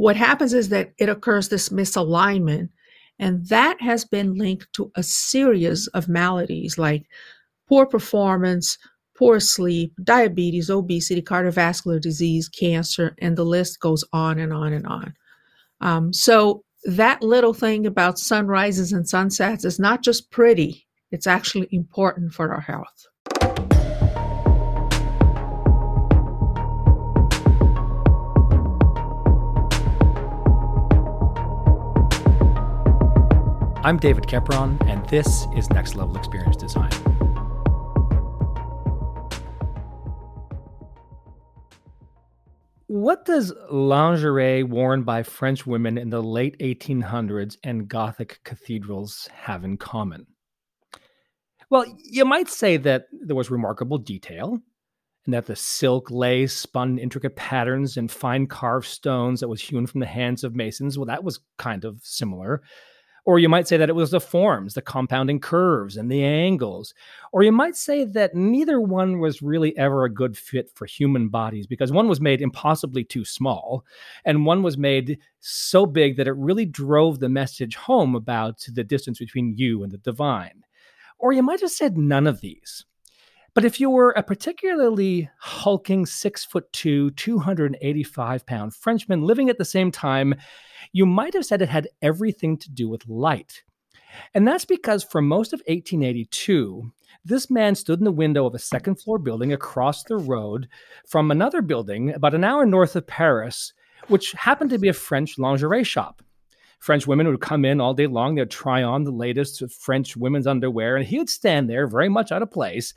what happens is that it occurs this misalignment, and that has been linked to a series of maladies like poor performance, poor sleep, diabetes, obesity, cardiovascular disease, cancer, and the list goes on and on and on. Um, so, that little thing about sunrises and sunsets is not just pretty, it's actually important for our health. I'm David Kepron, and this is Next Level Experience Design. What does lingerie worn by French women in the late 1800s and Gothic cathedrals have in common? Well, you might say that there was remarkable detail, and that the silk lace spun intricate patterns and fine carved stones that was hewn from the hands of masons, well, that was kind of similar. Or you might say that it was the forms, the compounding curves, and the angles. Or you might say that neither one was really ever a good fit for human bodies because one was made impossibly too small, and one was made so big that it really drove the message home about the distance between you and the divine. Or you might have said none of these. But if you were a particularly hulking six foot two, 285 pound Frenchman living at the same time, you might have said it had everything to do with light. And that's because for most of 1882, this man stood in the window of a second floor building across the road from another building about an hour north of Paris, which happened to be a French lingerie shop. French women would come in all day long, they'd try on the latest French women's underwear, and he would stand there very much out of place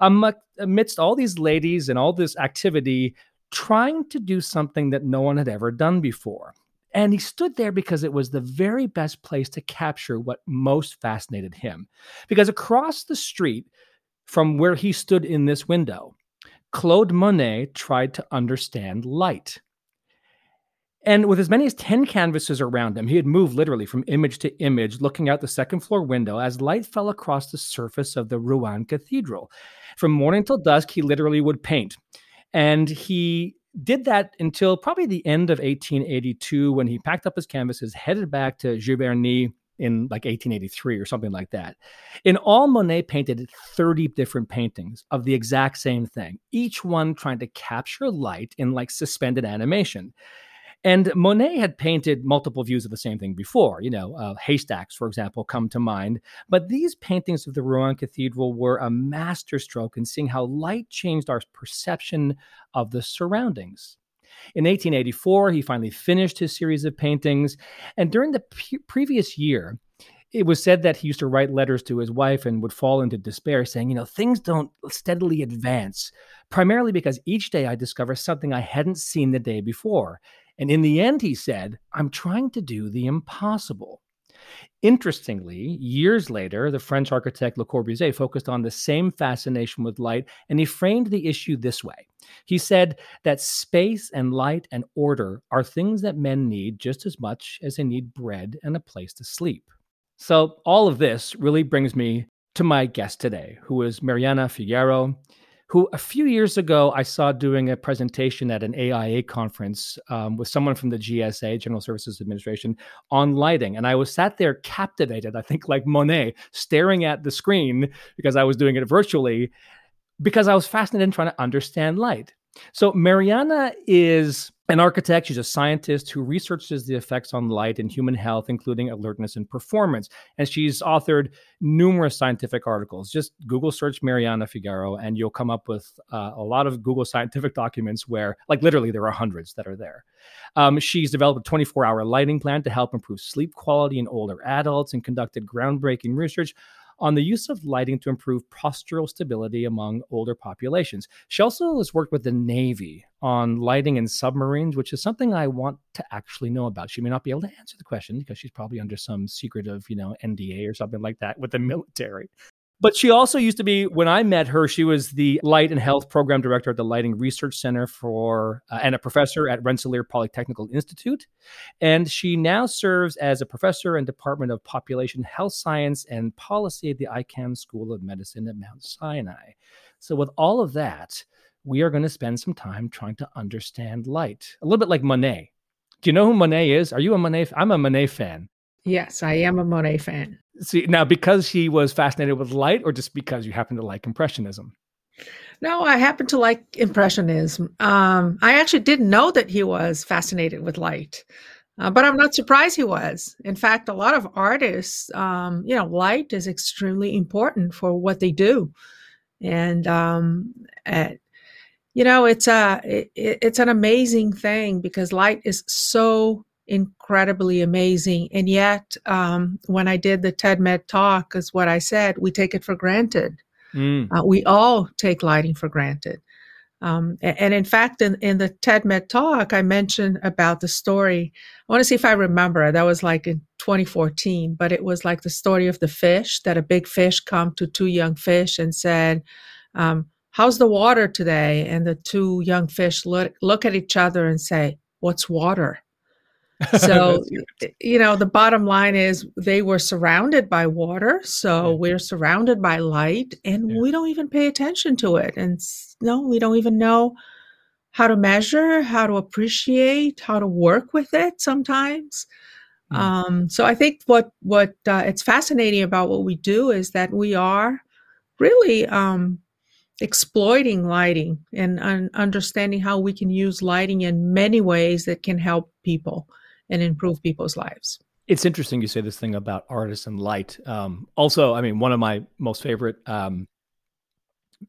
amidst all these ladies and all this activity, trying to do something that no one had ever done before. And he stood there because it was the very best place to capture what most fascinated him. Because across the street from where he stood in this window, Claude Monet tried to understand light. And with as many as 10 canvases around him, he had moved literally from image to image, looking out the second floor window as light fell across the surface of the Rouen Cathedral. From morning till dusk, he literally would paint. And he did that until probably the end of 1882 when he packed up his canvases, headed back to Giverny in like 1883 or something like that. In all, Monet painted 30 different paintings of the exact same thing, each one trying to capture light in like suspended animation. And Monet had painted multiple views of the same thing before. You know, uh, haystacks, for example, come to mind. But these paintings of the Rouen Cathedral were a masterstroke in seeing how light changed our perception of the surroundings. In 1884, he finally finished his series of paintings. And during the p- previous year, it was said that he used to write letters to his wife and would fall into despair, saying, You know, things don't steadily advance, primarily because each day I discover something I hadn't seen the day before. And in the end, he said, I'm trying to do the impossible. Interestingly, years later, the French architect Le Corbusier focused on the same fascination with light, and he framed the issue this way. He said that space and light and order are things that men need just as much as they need bread and a place to sleep. So, all of this really brings me to my guest today, who is Mariana Figueiro who a few years ago I saw doing a presentation at an AIA conference um, with someone from the GSA, General Services Administration, on lighting. And I was sat there captivated, I think like Monet, staring at the screen because I was doing it virtually, because I was fascinated in trying to understand light. So Mariana is an architect. She's a scientist who researches the effects on light and human health, including alertness and performance. And she's authored numerous scientific articles. Just Google search Mariana Figueiro, and you'll come up with uh, a lot of Google scientific documents where, like, literally, there are hundreds that are there. Um, she's developed a 24 hour lighting plan to help improve sleep quality in older adults and conducted groundbreaking research on the use of lighting to improve postural stability among older populations. She also has worked with the Navy on lighting in submarines, which is something I want to actually know about. She may not be able to answer the question because she's probably under some secret of, you know, NDA or something like that with the military. But she also used to be, when I met her, she was the Light and Health Program Director at the Lighting Research Center for, uh, and a professor at Rensselaer Polytechnical Institute. And she now serves as a professor in Department of Population Health Science and Policy at the Icahn School of Medicine at Mount Sinai. So, with all of that, we are going to spend some time trying to understand light, a little bit like Monet, Do you know who Monet is? Are you a Monet? I'm a Monet fan. Yes, I am a Monet fan. See, now because he was fascinated with light, or just because you happen to like Impressionism? No, I happen to like Impressionism. Um, I actually didn't know that he was fascinated with light, uh, but I'm not surprised he was. In fact, a lot of artists, um, you know, light is extremely important for what they do, and um, at, you know, it's a it, it's an amazing thing because light is so incredibly amazing. And yet, um, when I did the TED Med talk, is what I said, we take it for granted. Mm. Uh, we all take lighting for granted. Um, and, in fact, in, in the TED Med talk, I mentioned about the story. I want to see if I remember. That was like in 2014, but it was like the story of the fish that a big fish come to two young fish and said, um, "How's the water today?" And the two young fish look look at each other and say, "What's water?" So, you know, the bottom line is they were surrounded by water. So yeah. we're surrounded by light and yeah. we don't even pay attention to it. And no, we don't even know how to measure, how to appreciate, how to work with it sometimes. Mm. Um, so I think what, what uh, it's fascinating about what we do is that we are really um, exploiting lighting and un- understanding how we can use lighting in many ways that can help people and improve people's lives. It's interesting you say this thing about artists and light. Um, also, I mean, one of my most favorite um,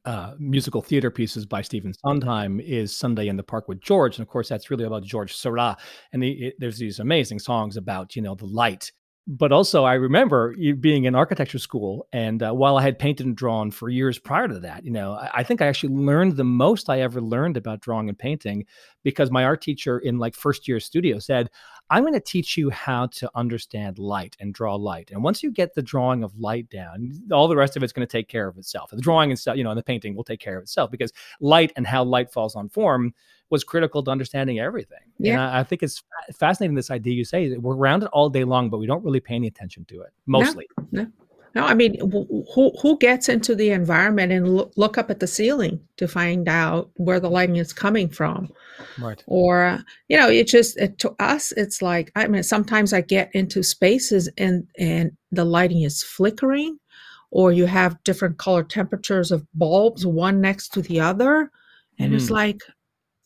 uh, musical theater pieces by Stephen Sondheim is Sunday in the Park with George, and of course, that's really about George Seurat. And the, it, there's these amazing songs about you know the light but also I remember being in architecture school, and uh, while I had painted and drawn for years prior to that, you know, I, I, think I actually learned the most I ever learned about drawing and painting because my art teacher in like first year studio said, "I'm going to teach you how to understand light and draw light, and once you get the drawing of light down, all the rest of it's going to take care of itself. The drawing and stuff, you know, and the painting will take care of itself because light and how light falls on form." was critical to understanding everything. Yeah. And I, I think it's fascinating this idea you say that we're around it all day long, but we don't really pay any attention to it mostly. No, no. No I mean, who who gets into the environment and look, look up at the ceiling to find out where the lighting is coming from? Right. Or you know, it just it, to us, it's like I mean, sometimes I get into spaces and and the lighting is flickering, or you have different color temperatures of bulbs one next to the other, and mm. it's like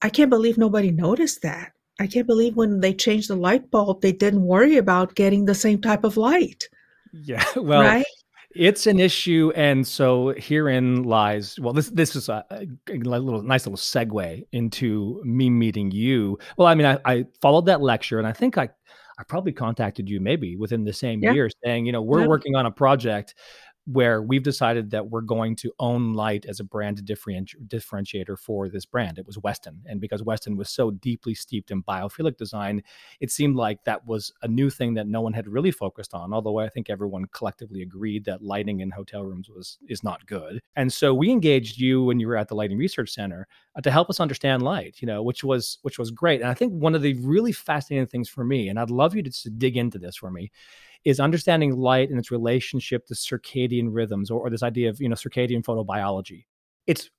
I can't believe nobody noticed that. I can't believe when they changed the light bulb, they didn't worry about getting the same type of light. Yeah, well, right? it's an issue, and so herein lies. Well, this this is a, a, little nice little segue into me meeting you. Well, I mean, I, I followed that lecture, and I think I I probably contacted you maybe within the same yeah. year, saying, you know, we're yeah. working on a project where we've decided that we're going to own light as a brand differentiator for this brand. It was Westin. And because Westin was so deeply steeped in biophilic design, it seemed like that was a new thing that no one had really focused on. Although I think everyone collectively agreed that lighting in hotel rooms was is not good. And so we engaged you when you were at the Lighting Research Center uh, to help us understand light, you know, which was which was great. And I think one of the really fascinating things for me, and I'd love you to, to dig into this for me, is understanding light and its relationship to circadian rhythms or, or this idea of you know circadian photobiology. It's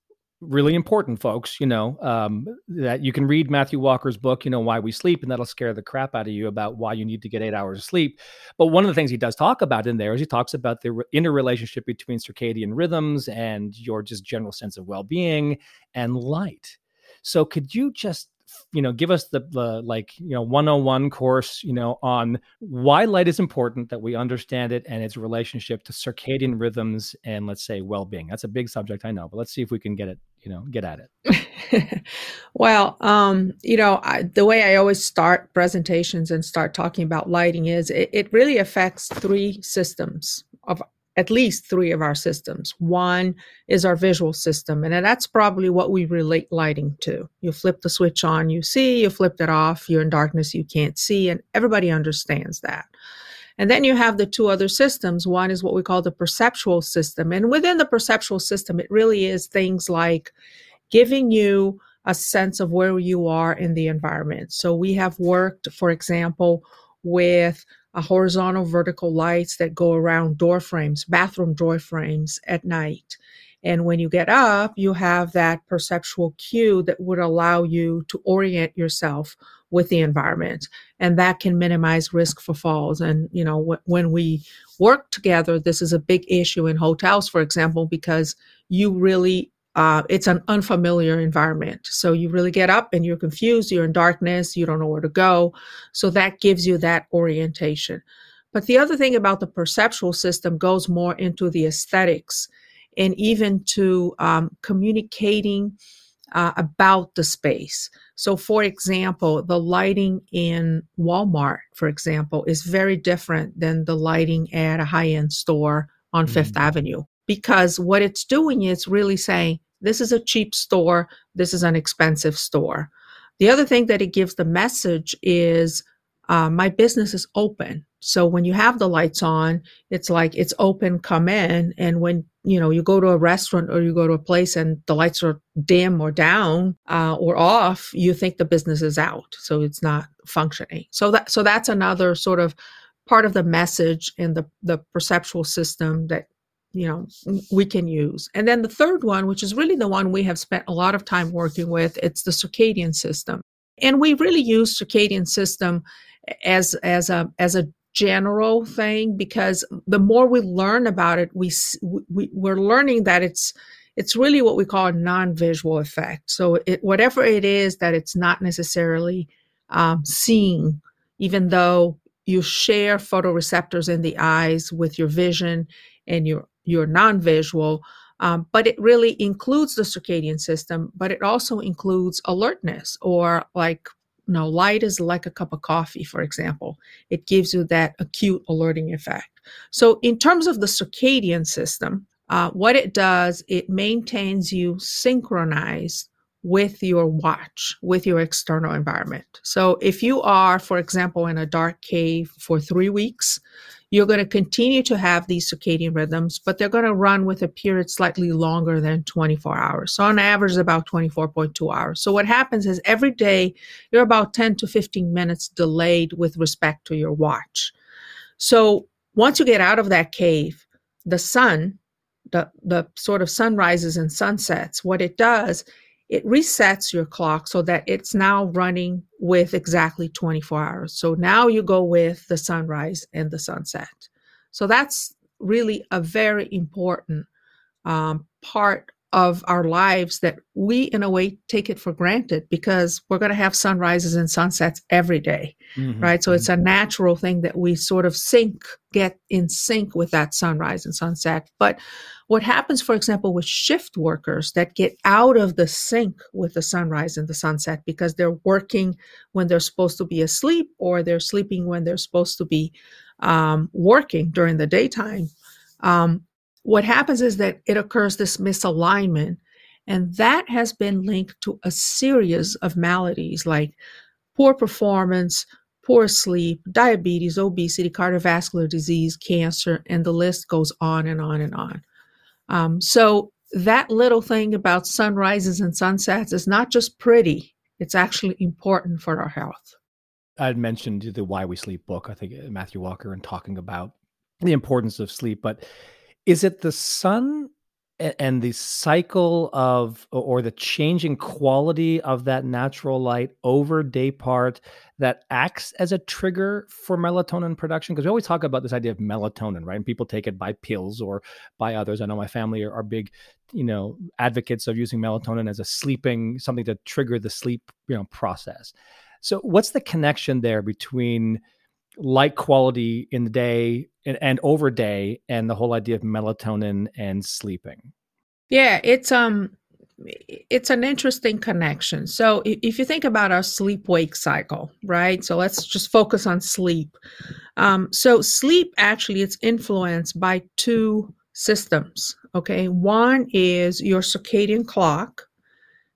really important, folks, you know, um, that you can read Matthew Walker's book, you know, Why We Sleep, and that'll scare the crap out of you about why you need to get eight hours of sleep. But one of the things he does talk about in there is he talks about the interrelationship between circadian rhythms and your just general sense of well being and light. So, could you just you know give us the, the like you know 101 course you know on why light is important that we understand it and its relationship to circadian rhythms and let's say well-being. That's a big subject i know but let's see if we can get it you know get at it. Well um you know I, the way i always start presentations and start talking about lighting is it, it really affects three systems of at least three of our systems. One is our visual system, and that's probably what we relate lighting to. You flip the switch on, you see, you flip it off, you're in darkness, you can't see, and everybody understands that. And then you have the two other systems. One is what we call the perceptual system. And within the perceptual system, it really is things like giving you a sense of where you are in the environment. So we have worked, for example, with horizontal vertical lights that go around door frames, bathroom door frames at night. And when you get up, you have that perceptual cue that would allow you to orient yourself with the environment and that can minimize risk for falls and you know wh- when we work together this is a big issue in hotels for example because you really uh, it's an unfamiliar environment so you really get up and you're confused you're in darkness you don't know where to go so that gives you that orientation but the other thing about the perceptual system goes more into the aesthetics and even to um, communicating uh, about the space. So, for example, the lighting in Walmart, for example, is very different than the lighting at a high end store on mm-hmm. Fifth Avenue because what it's doing is really saying, this is a cheap store, this is an expensive store. The other thing that it gives the message is uh, my business is open. So when you have the lights on, it's like it's open, come in. And when you know you go to a restaurant or you go to a place and the lights are dim or down uh, or off, you think the business is out, so it's not functioning. So that so that's another sort of part of the message in the the perceptual system that you know we can use. And then the third one which is really the one we have spent a lot of time working with it's the circadian system. And we really use circadian system as as a as a general thing because the more we learn about it we, we we're learning that it's it's really what we call a non-visual effect. So it, whatever it is that it's not necessarily um, seeing even though you share photoreceptors in the eyes with your vision and your your non-visual um, but it really includes the circadian system but it also includes alertness or like no, light is like a cup of coffee, for example. It gives you that acute alerting effect. So, in terms of the circadian system, uh, what it does, it maintains you synchronized with your watch, with your external environment. So, if you are, for example, in a dark cave for three weeks, you're going to continue to have these circadian rhythms, but they're going to run with a period slightly longer than 24 hours. So on average, about 24.2 hours. So what happens is every day you're about 10 to 15 minutes delayed with respect to your watch. So once you get out of that cave, the sun, the, the sort of sunrises and sunsets, what it does it resets your clock so that it's now running with exactly 24 hours. So now you go with the sunrise and the sunset. So that's really a very important um, part of our lives that we, in a way, take it for granted because we're going to have sunrises and sunsets every day, mm-hmm. right? So it's a natural thing that we sort of sync, get in sync with that sunrise and sunset. But what happens, for example, with shift workers that get out of the sync with the sunrise and the sunset because they're working when they're supposed to be asleep or they're sleeping when they're supposed to be um, working during the daytime? Um, what happens is that it occurs this misalignment, and that has been linked to a series of maladies like poor performance, poor sleep, diabetes, obesity, cardiovascular disease, cancer, and the list goes on and on and on. Um, so, that little thing about sunrises and sunsets is not just pretty, it's actually important for our health. I had mentioned the Why We Sleep book, I think uh, Matthew Walker, and talking about the importance of sleep, but is it the sun and the cycle of or the changing quality of that natural light over day part that acts as a trigger for melatonin production? Because we always talk about this idea of melatonin right? And people take it by pills or by others. I know my family are, are big you know advocates of using melatonin as a sleeping something to trigger the sleep you know process. So what's the connection there between light quality in the day and, and over day and the whole idea of melatonin and sleeping. Yeah it's um it's an interesting connection. So if you think about our sleep wake cycle right? So let's just focus on sleep. Um, so sleep actually it's influenced by two systems okay? One is your circadian clock.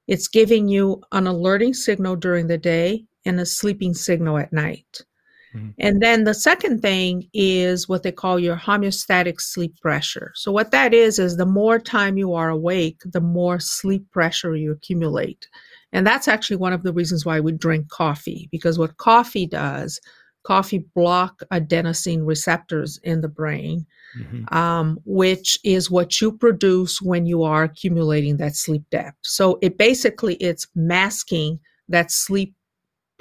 It's giving you an alerting signal during the day and a sleeping signal at night Mm-hmm. And then the second thing is what they call your homeostatic sleep pressure. So, what that is, is the more time you are awake, the more sleep pressure you accumulate. And that's actually one of the reasons why we drink coffee, because what coffee does, coffee block adenosine receptors in the brain, mm-hmm. um, which is what you produce when you are accumulating that sleep depth. So it basically it's masking that sleep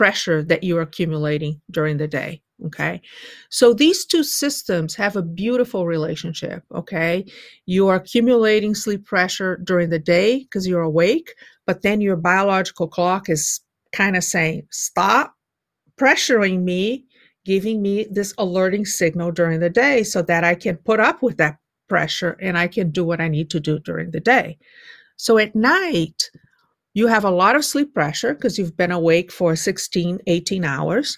pressure that you're accumulating during the day. Okay. So these two systems have a beautiful relationship. Okay. You are accumulating sleep pressure during the day because you're awake, but then your biological clock is kind of saying, stop pressuring me, giving me this alerting signal during the day so that I can put up with that pressure and I can do what I need to do during the day. So at night, you have a lot of sleep pressure because you've been awake for 16, 18 hours.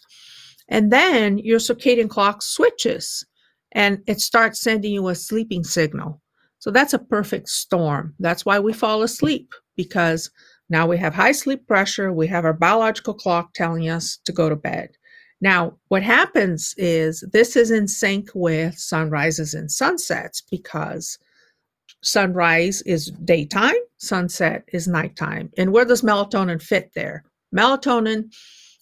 And then your circadian clock switches and it starts sending you a sleeping signal. So that's a perfect storm. That's why we fall asleep because now we have high sleep pressure. We have our biological clock telling us to go to bed. Now, what happens is this is in sync with sunrises and sunsets because sunrise is daytime, sunset is nighttime. And where does melatonin fit there? Melatonin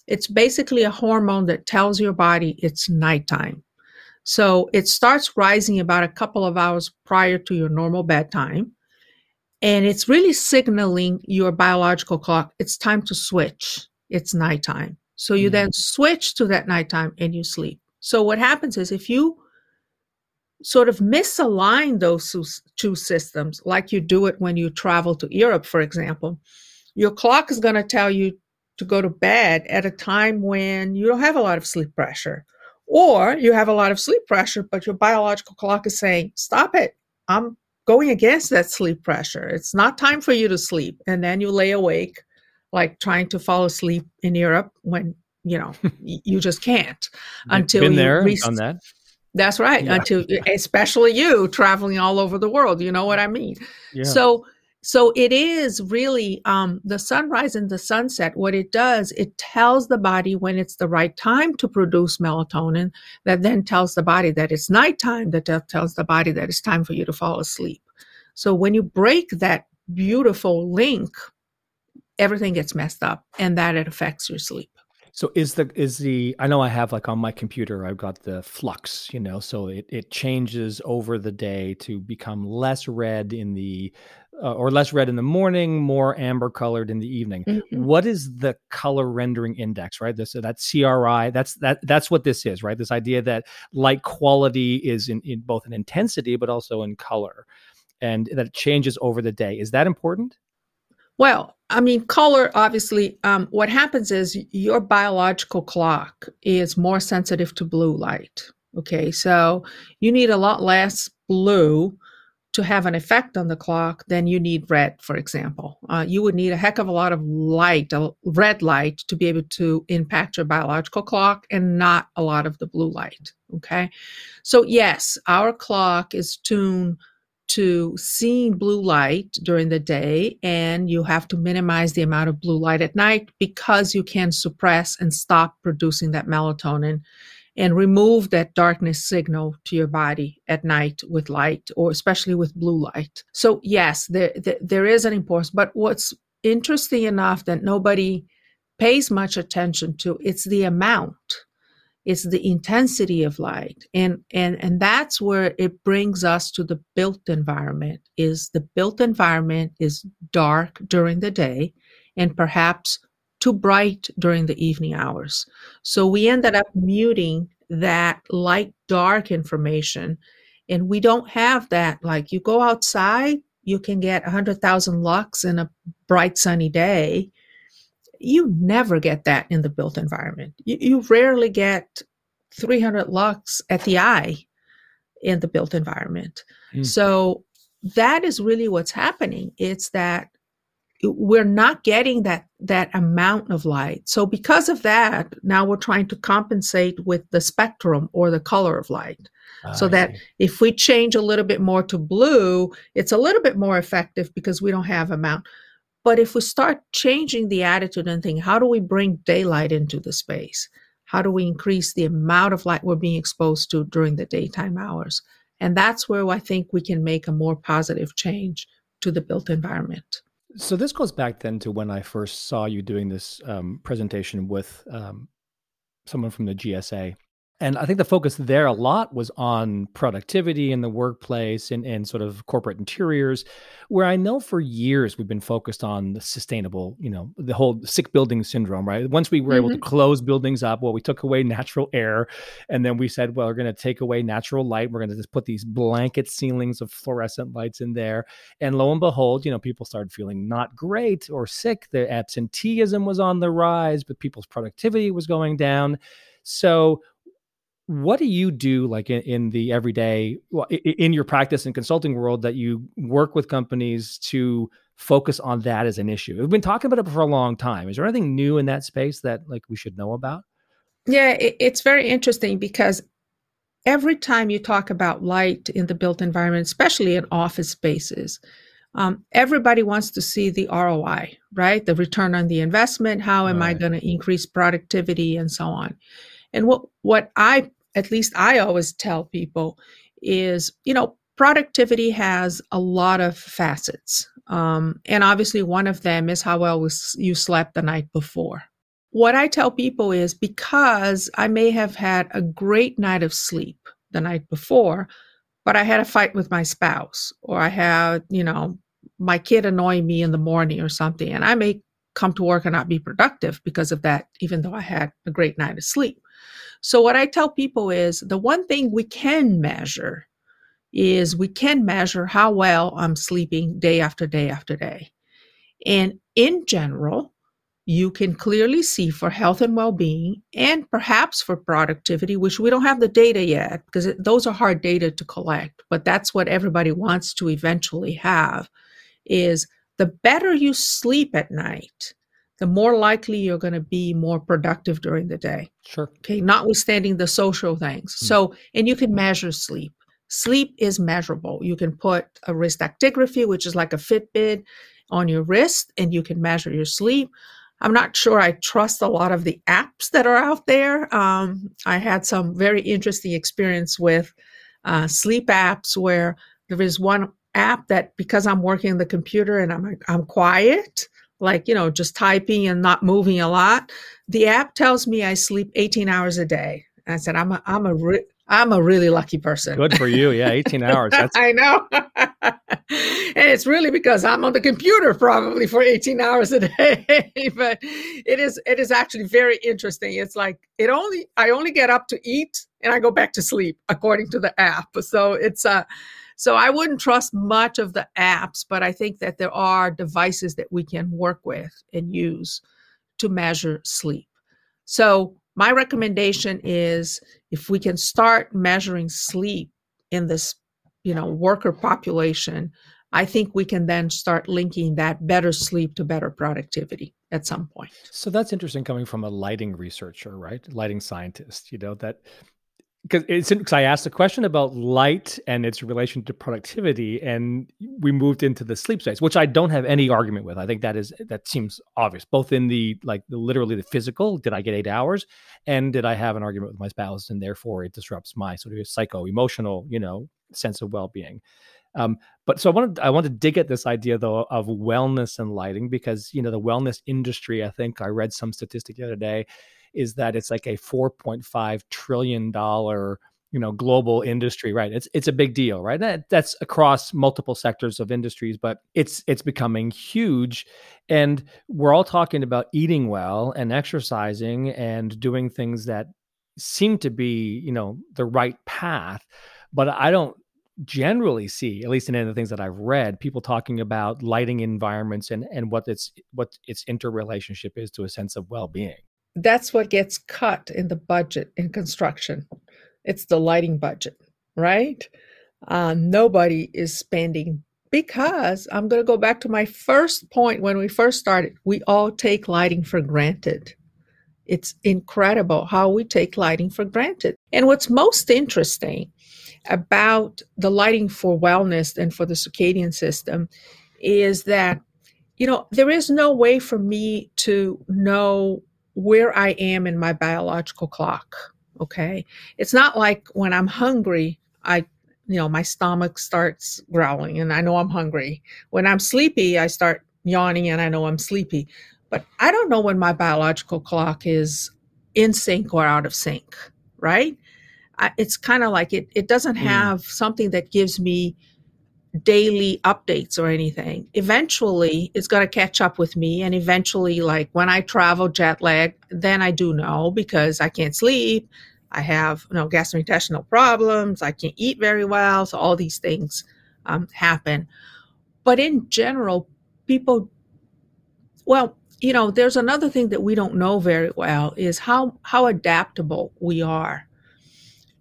it's basically a hormone that tells your body it's nighttime. So it starts rising about a couple of hours prior to your normal bedtime. And it's really signaling your biological clock it's time to switch. It's nighttime. So you mm-hmm. then switch to that nighttime and you sleep. So what happens is if you sort of misalign those two systems, like you do it when you travel to Europe, for example, your clock is going to tell you to go to bed at a time when you don't have a lot of sleep pressure. Or you have a lot of sleep pressure, but your biological clock is saying, stop it. I'm going against that sleep pressure. It's not time for you to sleep. And then you lay awake, like trying to fall asleep in Europe when, you know, you just can't until Been you there, re- done that. That's right. Yeah. Until, especially you traveling all over the world. You know what I mean? Yeah. So, so it is really um, the sunrise and the sunset. What it does, it tells the body when it's the right time to produce melatonin, that then tells the body that it's nighttime, that tells the body that it's time for you to fall asleep. So when you break that beautiful link, everything gets messed up and that it affects your sleep. So is the is the I know I have like on my computer I've got the flux, you know, so it it changes over the day to become less red in the uh, or less red in the morning, more amber colored in the evening. Mm-hmm. What is the color rendering index, right? This that CRI. That's that that's what this is, right? This idea that light quality is in, in both in intensity but also in color, and that it changes over the day. Is that important? Well, I mean, color obviously. Um, what happens is your biological clock is more sensitive to blue light. Okay, so you need a lot less blue to have an effect on the clock, than you need red, for example. Uh, you would need a heck of a lot of light, red light, to be able to impact your biological clock and not a lot of the blue light. Okay. So, yes, our clock is tuned to seeing blue light during the day, and you have to minimize the amount of blue light at night because you can suppress and stop producing that melatonin and remove that darkness signal to your body at night with light or especially with blue light. So yes, there, there, there is an importance, but what's interesting enough that nobody pays much attention to, it's the amount. It's the intensity of light. And and and that's where it brings us to the built environment. Is the built environment is dark during the day and perhaps too bright during the evening hours. So we ended up muting that light dark information. And we don't have that. Like you go outside, you can get 100,000 lux in a bright sunny day. You never get that in the built environment. You, you rarely get 300 lux at the eye in the built environment. Mm. So that is really what's happening. It's that we're not getting that that amount of light so because of that now we're trying to compensate with the spectrum or the color of light so that if we change a little bit more to blue it's a little bit more effective because we don't have amount but if we start changing the attitude and think how do we bring daylight into the space? How do we increase the amount of light we're being exposed to during the daytime hours? And that's where i think we can make a more positive change to the built environment. So this goes back then to when I first saw you doing this um, presentation with um, someone from the GSA, And I think the focus there a lot was on productivity in the workplace and, and sort of corporate interiors, where I know for years we've been focused on the sustainable, you know, the whole sick building syndrome, right? Once we were mm-hmm. able to mm-hmm. close buildings up, well, we took away natural air. And then we said, well, we're going to take away natural light. We're going to just put these blanket ceilings of fluorescent lights in there. And lo and behold, you know, people started feeling not great or sick. The absenteeism was on the rise, but people's productivity was going down. So what do you do like in, in the everyday in your practice and consulting world that you work with companies to focus on that as an issue? We've been talking about it for a long time. Is there anything new in that space that like we should know about? Yeah it, it's very interesting because every time you talk about light in the built environment especially in office spaces um, everybody wants to see the roi right? The return on the investment how am right. i going to increase productivity and so on and what what I at least I always tell people is, you know, productivity has a lot of facets. Um, and obviously, one of them is how well was, you slept the night before. What I tell people is because I may have had a great night of sleep the night before, but I had a fight with my spouse, or I had, you know, my kid annoying me in the morning or something, and I may come to work and not be productive because of that, even though I had a great night of sleep. So, what I tell people is the one thing we can measure is we can measure how well I'm sleeping day after day after day. And in general, you can clearly see for health and well being and perhaps for productivity, which we don't have the data yet because it, those are hard data to collect, but that's what everybody wants to eventually have is the better you sleep at night, the more likely you're going to be more productive during the day. Sure. Okay, notwithstanding the social things. Mm. So, and you can measure sleep. Sleep is measurable. You can put a wrist actigraphy, which is like a Fitbit, on your wrist, and you can measure your sleep. I'm not sure I trust a lot of the apps that are out there. Um, I had some very interesting experience with uh, sleep apps where there is one app that because I'm working on the computer and I'm I'm quiet, like, you know, just typing and not moving a lot, the app tells me I sleep 18 hours a day. And I said, I'm a, I'm a, re- I'm a really lucky person. Good for you. Yeah. 18 hours. That's- I know. and it's really because I'm on the computer probably for 18 hours a day. but it is, it is actually very interesting. It's like, it only, I only get up to eat and I go back to sleep according to the app. So it's, uh, so I wouldn't trust much of the apps, but I think that there are devices that we can work with and use to measure sleep. So my recommendation is if we can start measuring sleep in this, you know, worker population, I think we can then start linking that better sleep to better productivity at some point. So that's interesting coming from a lighting researcher, right? Lighting scientist, you know, that because it's because I asked a question about light and its relation to productivity, and we moved into the sleep space, which I don't have any argument with. I think that is that seems obvious, both in the like the, literally the physical. Did I get eight hours, and did I have an argument with my spouse, and therefore it disrupts my sort of psycho emotional, you know, sense of well being. Um, but so I wanted I wanted to dig at this idea though of wellness and lighting because you know the wellness industry. I think I read some statistic the other day is that it's like a 4.5 trillion dollar you know global industry right? It's it's a big deal right? That, that's across multiple sectors of industries but it's it's becoming huge and we're all talking about eating well and exercising and doing things that seem to be you know the right path but i don't generally see at least in any of the things that i've read people talking about lighting environments and and what its what its interrelationship is to a sense of well-being that's what gets cut in the budget in construction. It's the lighting budget, right? Uh, nobody is spending because I'm going to go back to my first point when we first started. We all take lighting for granted. It's incredible how we take lighting for granted. And what's most interesting about the lighting for wellness and for the circadian system is that, you know, there is no way for me to know where I am in my biological clock. Okay. It's not like when I'm hungry, I, you know, my stomach starts growling and I know I'm hungry. When I'm sleepy, I start yawning and I know I'm sleepy. But I don't know when my biological clock is in sync or out of sync, right? I, it's kind of like it, it doesn't mm. have something that gives me daily updates or anything. Eventually, it's going to catch up with me. And eventually, like when I travel jet lag, then I do know because I can't sleep. I have you know gastrointestinal problems. I can't eat very well. So all these things um, happen. But in general, people, well, you know, there's another thing that we don't know very well is how how adaptable we are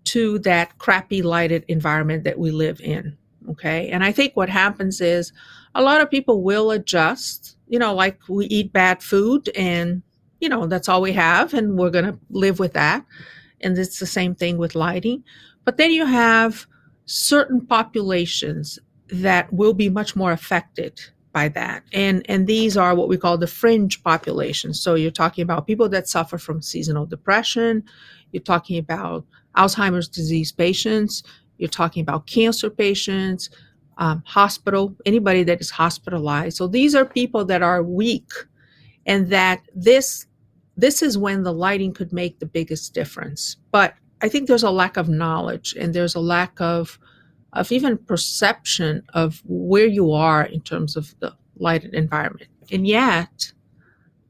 to that crappy lighted environment that we live in. Okay. And I think what happens is a lot of people will adjust, you know, like we eat bad food and, you know, that's all we have and we're going to live with that. And it's the same thing with lighting. But then you have certain populations that will be much more affected by that. And and these are what we call the fringe populations. So you're talking about people that suffer from seasonal depression, you're talking about Alzheimer's disease patients, you're talking about cancer patients, um, hospital, anybody that is hospitalized. So these are people that are weak, and that this this is when the lighting could make the biggest difference. But I think there's a lack of knowledge and there's a lack of of even perception of where you are in terms of the lighted environment. And yet,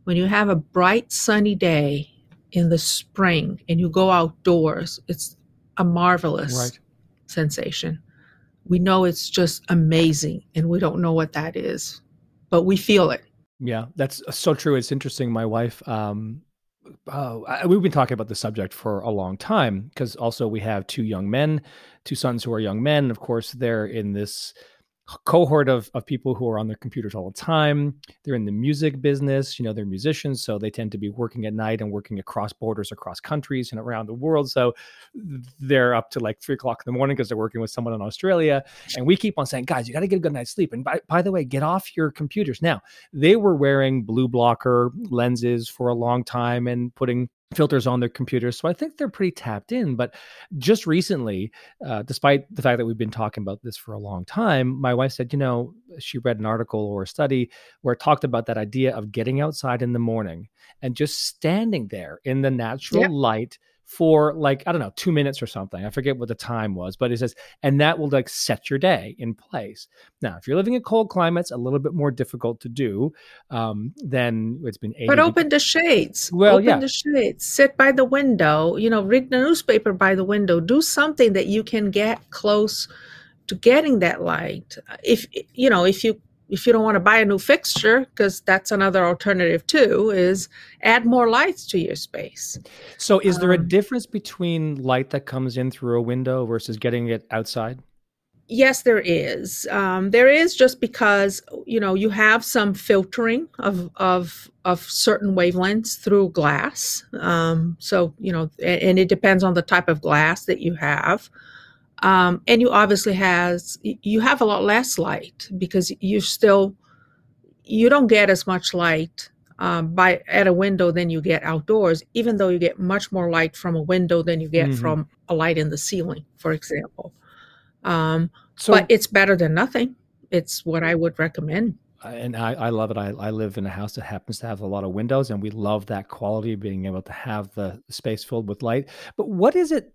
when you have a bright sunny day in the spring and you go outdoors, it's a marvelous right sensation. We know it's just amazing and we don't know what that is, but we feel it. Yeah, that's so true. It's interesting. My wife, um, uh, we've been talking about the subject for a long time because also we have two young men, two sons who are young men. Of course, they're in this cohort of, of people who are on their computers all the time. They're in the music business, you know, they're musicians, so they tend to be working at night and working across borders, across countries and around the world. So they're up to like three o'clock in the morning because they're working with someone in Australia. And we keep on saying, guys, you got to get a good night's sleep. And by, by the way, get off your computers. Now, they were wearing blue blocker lenses for a long time and putting filters on their computers. So I think they're pretty tapped in. But just recently, uh, despite the fact that we've been talking about this for a long time, my wife said, you know, she read an article or a study where it talked about that idea of getting outside in the morning and just standing there in the natural light for like i don't know two minutes or something. I forget what the time was but it says and that will like set your day in place. Now if you're living in cold climates a little bit more difficult to do um, then it's been but open the shades. Well open yeah. the shades. Sit by the window. You know read the newspaper by the window. Do something that you can get close to getting that light. If you know if you if you don't want to buy a new fixture because that's another alternative too is add more lights to your space. So is there a um, difference between light that comes in through a window versus getting it outside? Yes there is. Um, there is just because you know you have some filtering of of of certain wavelengths through glass. Um, so you know and, and it depends on the type of glass that you have um, and you obviously has you have a lot less light because you still you don't get as much light um, by at a window than you get outdoors even though you get much more light from a window than you get mm-hmm. from a light in the ceiling for example um, so, but it's better than nothing it's what i would recommend and I, I love it. I, I live in a house that happens to have a lot of windows, and we love that quality of being able to have the space filled with light. But what is it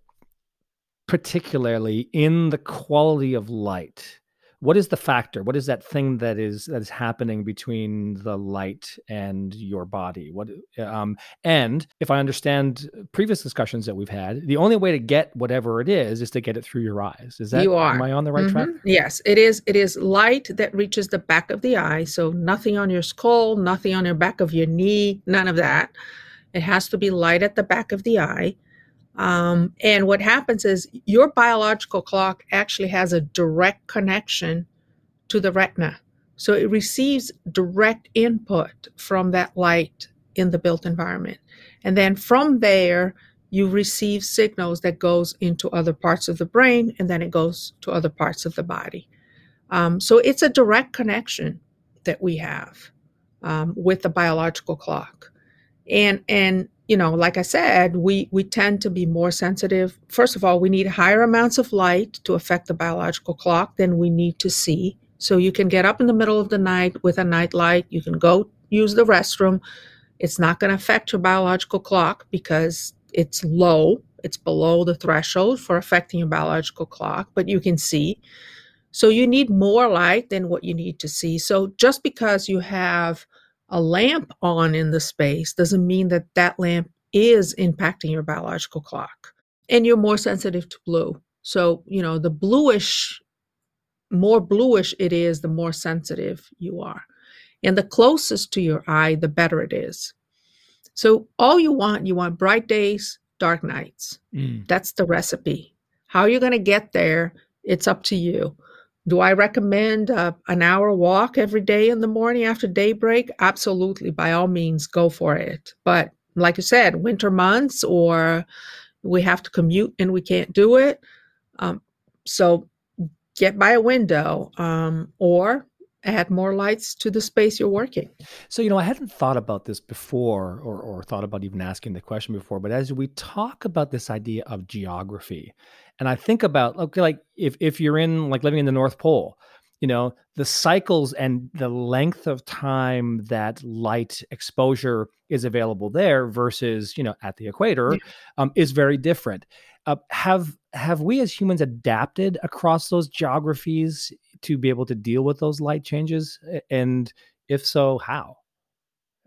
particularly in the quality of light. What is the factor? What is that thing that is that is happening between the light and your body? What um and if i understand previous discussions that we've had the only way to get whatever it is is to get it through your eyes. Is that you are. am i on the right mm-hmm. track yes. It is it is light that reaches the back of the eye so nothing on your skull nothing on your back of your knee none of that. It has to be light at the back of the eye um, and what happens is your biological clock actually has a direct connection to the retina. So it receives direct input from that light in the built environment. And then from there, you receive signals that goes into other parts of the brain and then it goes to other parts of the body. Um, so it's a direct connection that we have um, with the biological clock. And and you know, like I said, we, we tend to be more sensitive. First of all, we need higher amounts of light to affect the biological clock than we need to see. So you can get up in the middle of the night with a night light. You can go use the restroom. It's not going to affect your biological clock because it's low. it's below the threshold for affecting your biological clock, but you can see. So you need more light than what you need to see. So just because you have a lamp on in the space doesn't mean that that lamp is impacting your biological clock. And you're more sensitive to blue. So, you know, the bluish, more bluish it is, the more sensitive you are. And the closest to your eye, the better it is. So, all you want, you want bright days, dark nights. Mm. That's the recipe. How you're going to get there, it's up to you. Do I recommend uh, an hour walk every day in the morning after daybreak? Absolutely. By all means, go for it. But like you said, winter months or we have to commute and we can't do it. Um, so get by a window um, or add more lights to the space you're working. So, you know, I hadn't thought about this before or, or thought about even asking the question before, but as we talk about this idea of geography, and I think about, okay, like if, if you're in like living in the North Pole, you know, the cycles and the length of time that light exposure is available there versus, you know, at the equator yeah. um, is very different. Uh, have have we as humans adapted across those geographies to be able to deal with those light changes? And if so, how?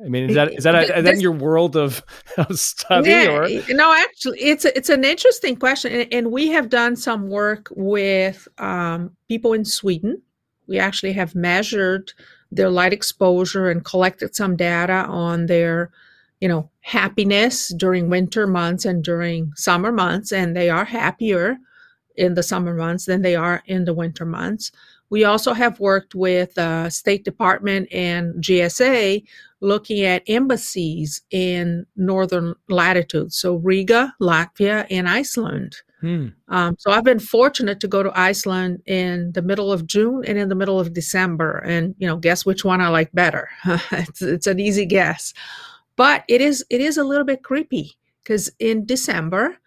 I mean, is that is that, a, is that in your world of, of study? Yeah, or? no, actually, it's a, it's an interesting question, and, and we have done some work with um, people in Sweden. We actually have measured their light exposure and collected some data on their, you know, happiness during winter months and during summer months, and they are happier in the summer months than they are in the winter months. We also have worked with uh, State Department and GSA looking at embassies in northern latitudes, so Riga, Latvia, and Iceland. Hmm. Um, so I've been fortunate to go to Iceland in the middle of June and in the middle of December, and you know, guess which one I like better? it's, it's an easy guess, but it is it is a little bit creepy because in December,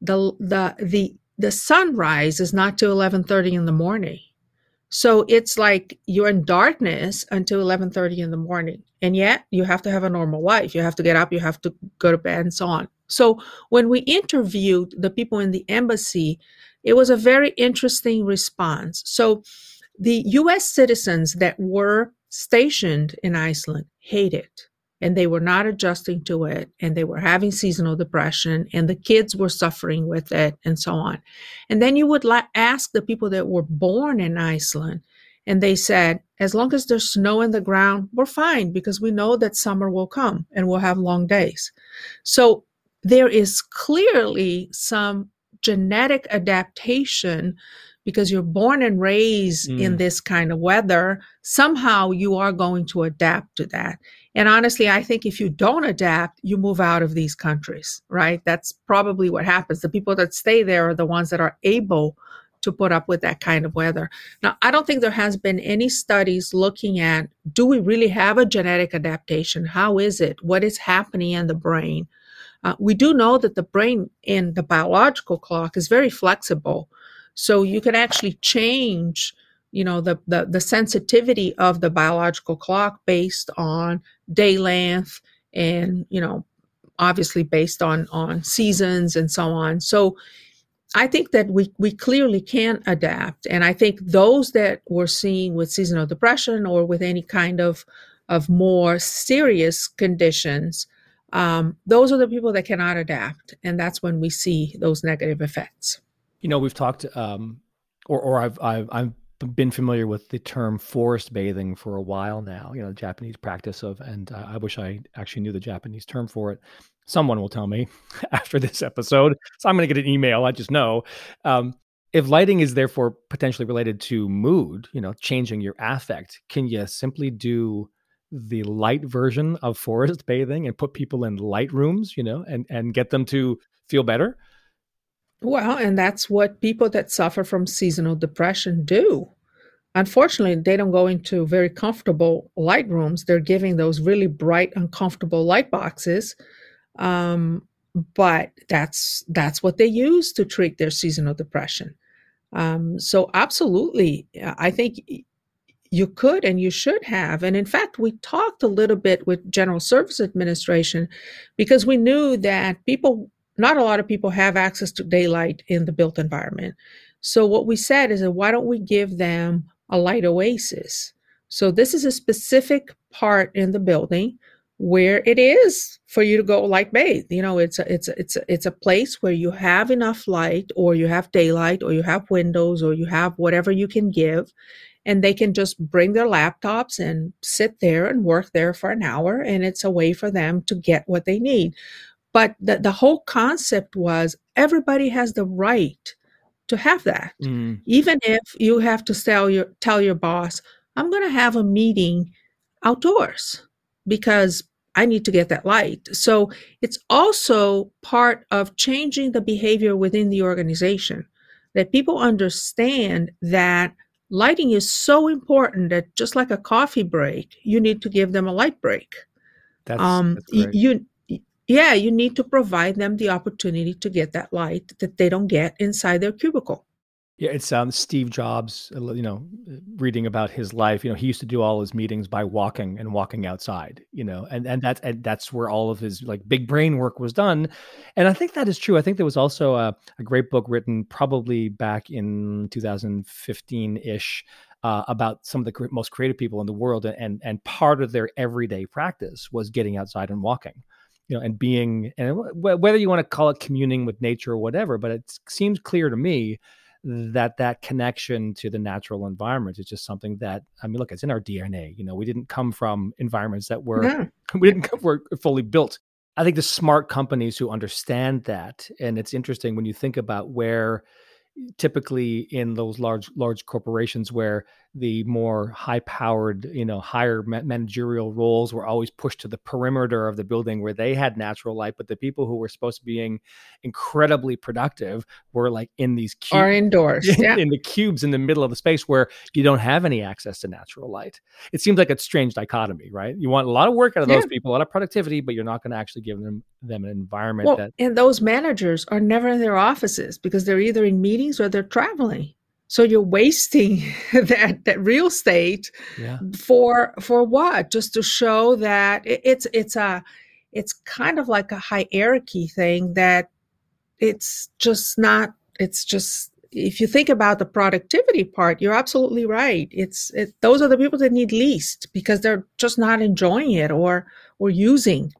the the the the sunrise is not till eleven thirty in the morning. So it's like you're in darkness until 11:30 in the morning. And yet you have to have a normal life. You have to get up, you have to go to bed and so on. So when we interviewed the people in the embassy, it was a very interesting response. So the US citizens that were stationed in Iceland hate it and they were not adjusting to it and they were having seasonal depression and the kids were suffering with it and so on. And then you would la- ask the people that were born in iceland and they said as long as there's snow in the ground we're fine because we know that summer will come and we'll have long days. So there is clearly some genetic adaptation because you're born and raised mm. in this kind of weather somehow you are going to adapt to that and honestly, I think if you don't adapt, you move out of these countries, right? That's probably what happens. The people that stay there are the ones that are able to put up with that kind of weather. Now, I don't think there has been any studies looking at do we really have a genetic adaptation? How is it? What is happening in the brain? Uh, we do know that the brain in the biological clock is very flexible. So you can actually change you know the, the the sensitivity of the biological clock based on day length and you know obviously based on on seasons and so on. So i think that we we clearly can adapt. And i think those that we're seeing with seasonal depression or with any kind of of more serious conditions um, those are the people that cannot adapt. And that's when we see those negative effects you know we've talked um, or, or I've, I've i've been familiar with the term forest bathing for a while now. You know, Japanese practice of, and I wish I actually knew the Japanese term for it. Someone will tell me after this episode. So I'm going to get an email. I just know. Um, if lighting is therefore potentially related to mood, you know, changing your affect, can you simply do the light version of forest bathing and put people in light rooms, you know, and and get them to feel better? Well, and that's what people that suffer from seasonal depression do. Unfortunately, they don't go into very comfortable light rooms. They're giving those really bright, uncomfortable light boxes. Um, but that's that's what they use to treat their seasonal depression. Um, so absolutely, I think you could and you should have. And in fact, we talked a little bit with General Service Administration because we knew that people not a lot of people have access to daylight in the built environment. So what we said is that why don't we give them a light oasis? So this is a specific part in the building where it is for you to go light bathe. You know, it's a, it's a, it's a, it's a place where you have enough light, or you have daylight, or you have windows, or you have whatever you can give, and they can just bring their laptops and sit there and work there for an hour, and it's a way for them to get what they need. But the the whole concept was everybody has the right to have that, mm. even if you have to tell your tell your boss, I'm going to have a meeting outdoors because I need to get that light. So it's also part of changing the behavior within the organization that people understand that lighting is so important that just like a coffee break, you need to give them a light break. That's, um, that's you, yeah, you need to provide them the opportunity to get that light that they don't get inside their cubicle. Yeah, it's um, Steve Jobs. Uh, you know, reading about his life. You know, he used to do all his meetings by walking and walking outside. You know, and and that's and that's where all of his like big brain work was done. And I think that is true. I think there was also a, a great book written probably back in 2015 ish. Uh, about some of the most creative people in the world, and and part of their everyday practice was getting outside and walking, you know, and being and whether you want to call it communing with nature or whatever, but it seems clear to me that that connection to the natural environment is just something that I mean, look, it's in our DNA. You know, we didn't come from environments that were yeah. we didn't come, were fully built. I think the smart companies who understand that, and it's interesting when you think about where typically in those large large corporations where the more high powered you know higher managerial roles were always pushed to the perimeter of the building where they had natural light but the people who were supposed to be being incredibly productive were like in these cubes are indoors yeah. in the cubes in the middle of the space where you don't have any access to natural light it seems like a strange dichotomy right you want a lot of work out of those yeah. people a lot of productivity but you're not going to actually give them them an environment well, that and those managers are never in their offices because they're either in meetings or they're traveling so you're wasting that that real estate yeah. for for what? Just to show that it, it's it's a it's kind of like a hierarchy thing that it's just not it's just if you think about the productivity part you're absolutely right it's it, those are the people that need least because they're just not enjoying it or or using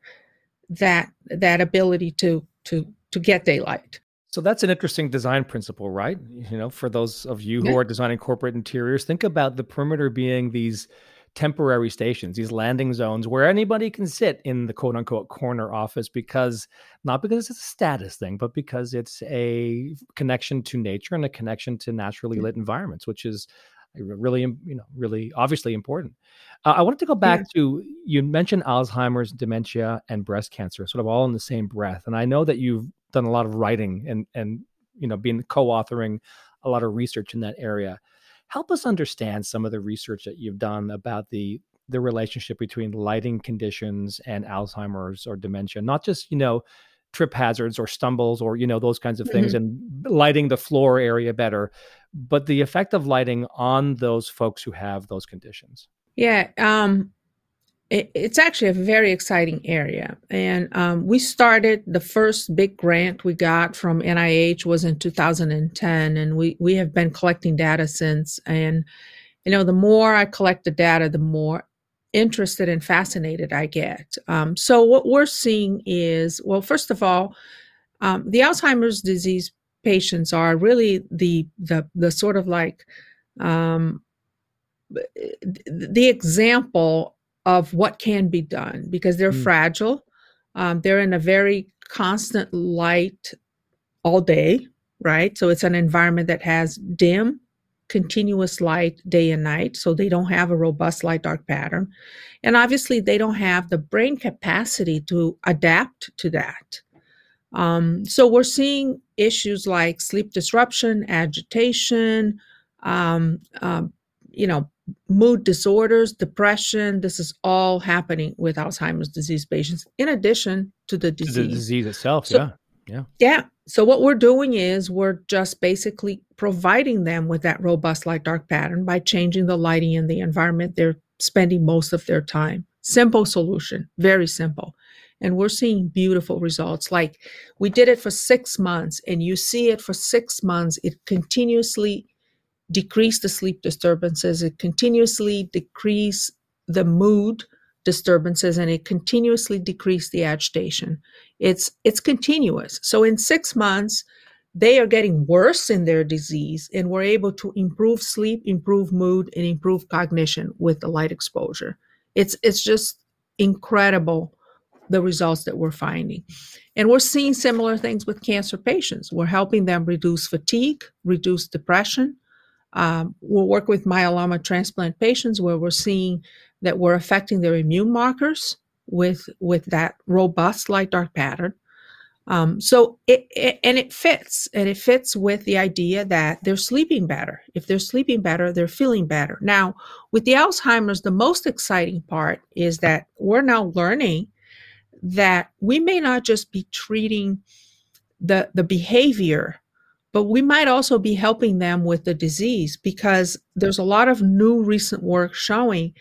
that that ability to to to get daylight so that's an interesting design principle, right? You know, for those of you who are designing corporate interiors, think about the perimeter being these temporary stations, these landing zones where anybody can sit in the quote unquote corner office because not because it's a status thing, but because it's a connection to nature and a connection to naturally lit environments, which is really, you know, really obviously important. Uh, I wanted to go back yeah. to you mentioned Alzheimer's, dementia, and breast cancer, sort of all in the same breath. And I know that you've done a lot of writing and and you know been co-authoring a lot of research in that area. Help us understand some of the research that you've done about the the relationship between lighting conditions and Alzheimer's or dementia, not just you know trip hazards or stumbles or you know those kinds of things mm-hmm. and lighting the floor area better but the effect of lighting on those folks who have those conditions yeah um it, it's actually a very exciting area. And um, we started the first big grant we got from NIH was in 2010, and we we have been collecting data since. And you know, the more I collect the data, the more interested and fascinated I get. Um, so what we're seeing is, well, first of all, um, the Alzheimer's disease patients are really the the the sort of like um, the example of what can be done because they're mm. fragile. Um, they're in a very constant light all day, right? So it's an environment that has dim, continuous light day and night. So they don't have a robust light dark pattern. And obviously, they don't have the brain capacity to adapt to that. Um, so we're seeing issues like sleep disruption, agitation, um, um, you know, mood disorders, depression. This is all happening with Alzheimer's disease patients, in addition to the disease. To the disease itself, so, yeah. Yeah. Yeah. So what we're doing is we're just basically providing them with that robust light dark pattern by changing the lighting in the environment they're spending most of their time. Simple solution, very simple. and we're seeing beautiful results. Like we did it for six months, and you see it for six months, it continuously decreased the sleep disturbances, it continuously decreased the mood disturbances and it continuously decreased the agitation. It's it's continuous. So in 6 months they are getting worse in their disease and we're able to improve sleep improve mood and improve cognition with the light exposure. It's it's just incredible the results that we're finding. And we're seeing similar things with cancer patients. We're helping them reduce fatigue reduce depression um, we'll work with myeloma transplant patients where we're seeing that we're affecting their immune markers with with that robust light dark pattern. Um, so it, it, and it fits and it fits with the idea that they're sleeping better. If they're sleeping better they're feeling better. Now with the alzheimer's the most exciting part is that we're now learning that we may not just be treating the the behavior but we might also be helping them with the disease because there's a lot of new recent work showing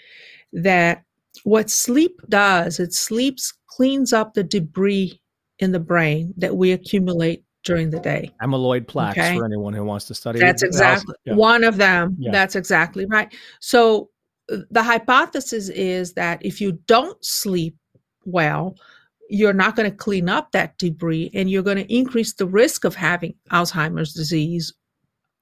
that what sleep does it sleeps cleans up the debris in the brain that we accumulate during the day. Amyloid plaques okay? for anyone who wants to study. That's exactly yeah. one of them. Yeah. That's exactly right. So uh, the hypothesis is that if you don't sleep well, you're not going to clean up that debris and you're going to increase the risk of having Alzheimer's disease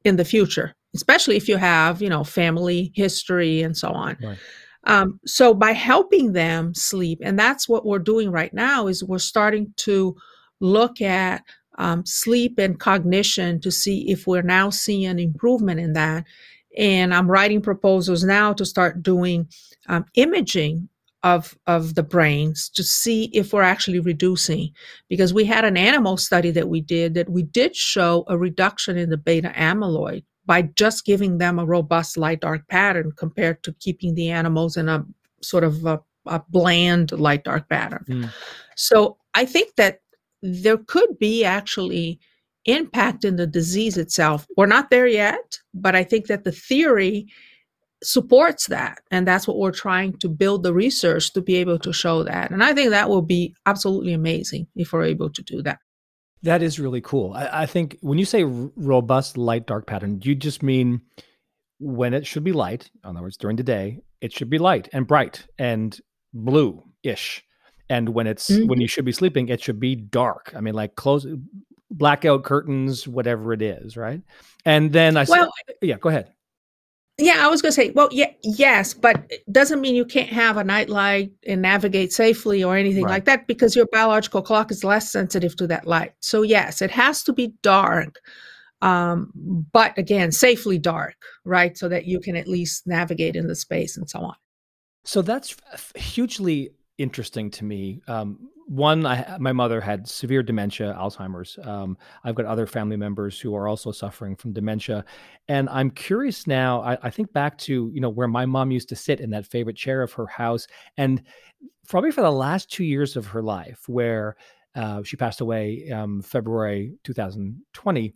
in the future, especially if you have, you know, family history and so on. Right. Um, so by helping them sleep, and that's what we're doing right now, is we're starting to look at um, sleep and cognition to see if we're now seeing an improvement in that. And I'm writing proposals now to start doing um, imaging of of the brains to see if we're actually reducing because we had an animal study that we did that we did show a reduction in the beta amyloid by just giving them a robust light dark pattern compared to keeping the animals in a sort of a, a bland light dark pattern. Mm. So I think that there could be actually impact in the disease itself. We're not there yet, but I think that the theory supports that. And that's what we're trying to build the research to be able to show that. And I think that will be absolutely amazing if we're able to do that. That is really cool. I, I think when you say robust light dark pattern, you just mean when it should be light, in other words, during the day, it should be light and bright and blue ish. And when it's mm-hmm. when you should be sleeping, it should be dark. I mean, like close blackout curtains, whatever it is, right? And then I well, said, yeah, go ahead. Yeah, I was going to say, well, yeah, yes, but it doesn't mean you can't have a nightlight and navigate safely or anything right. like that because your biological clock is less sensitive to that light. So, yes, it has to be dark, um, but again, safely dark, right? So that you can at least navigate in the space and so on. So, that's hugely interesting to me. Um, one, I, my mother had severe dementia, Alzheimer's. Um, I've got other family members who are also suffering from dementia, and I'm curious now. I, I, think back to you know where my mom used to sit in that favorite chair of her house, and probably for the last two years of her life, where uh, she passed away um, February 2020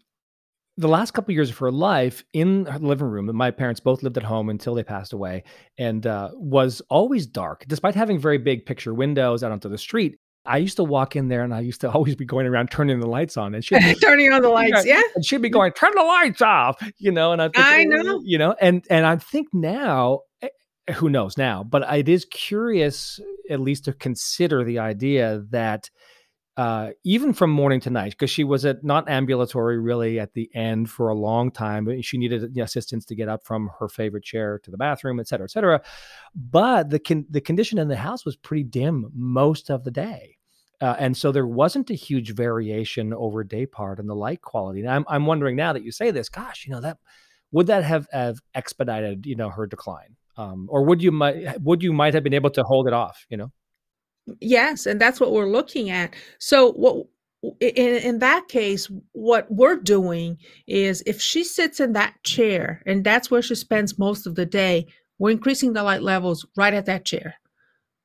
the last couple of years of her life in her living room my parents both lived at home until they passed away and uh, was always dark despite having very big picture windows out onto the street I used to walk in there and I used to always be going around turning the lights on and she'd be, turning on the lights, yeah. And she'd be going, turn the lights off, you know, and I think, I know, you know, and, and I think now, eh, who knows now, but it is curious at least to consider the idea that uh, even from morning to night, because she was at not ambulatory really at the end for a long time. She needed assistance to get up from her favorite chair to the bathroom, et cetera, et cetera. But the con- the condition in the house was pretty dim most of the day. Uh, and so there wasn't a huge variation over day part in the light quality. And I'm, I'm wondering now that you say this, gosh, you know, that would that have, have expedited, you know, her decline? Um, or would you might would you might have been able to hold it off, you know? Yes, and that's what we're looking at. So what in, in that case, what we're doing is if she sits in that chair and that's where she spends most of the day, we're increasing the light levels right at that chair,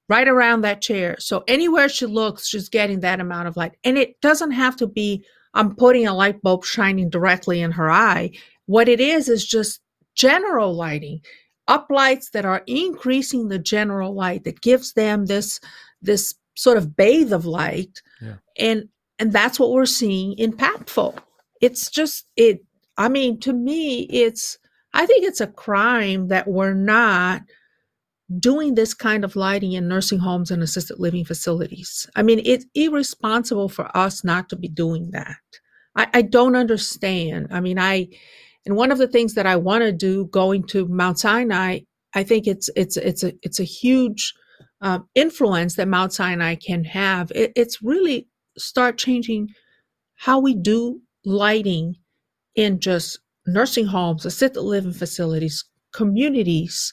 right around that chair. So anywhere she looks, she's getting that amount of light. And it doesn't have to be, I'm putting a light bulb shining directly in her eye. What it is, is just general lighting, up lights that are increasing the general light that gives them this this sort of bathe of light. Yeah. And and that's what we're seeing impactful. It's just it I mean, to me, it's I think it's a crime that we're not doing this kind of lighting in nursing homes and assisted living facilities. I mean, it's irresponsible for us not to be doing that. I, I don't understand. I mean, I and one of the things that I want to do going to Mount Sinai, I think it's it's it's a it's a huge um, influence that Mount Sinai can have. It, it's really start changing how we do lighting in just nursing homes, assisted living facilities, communities.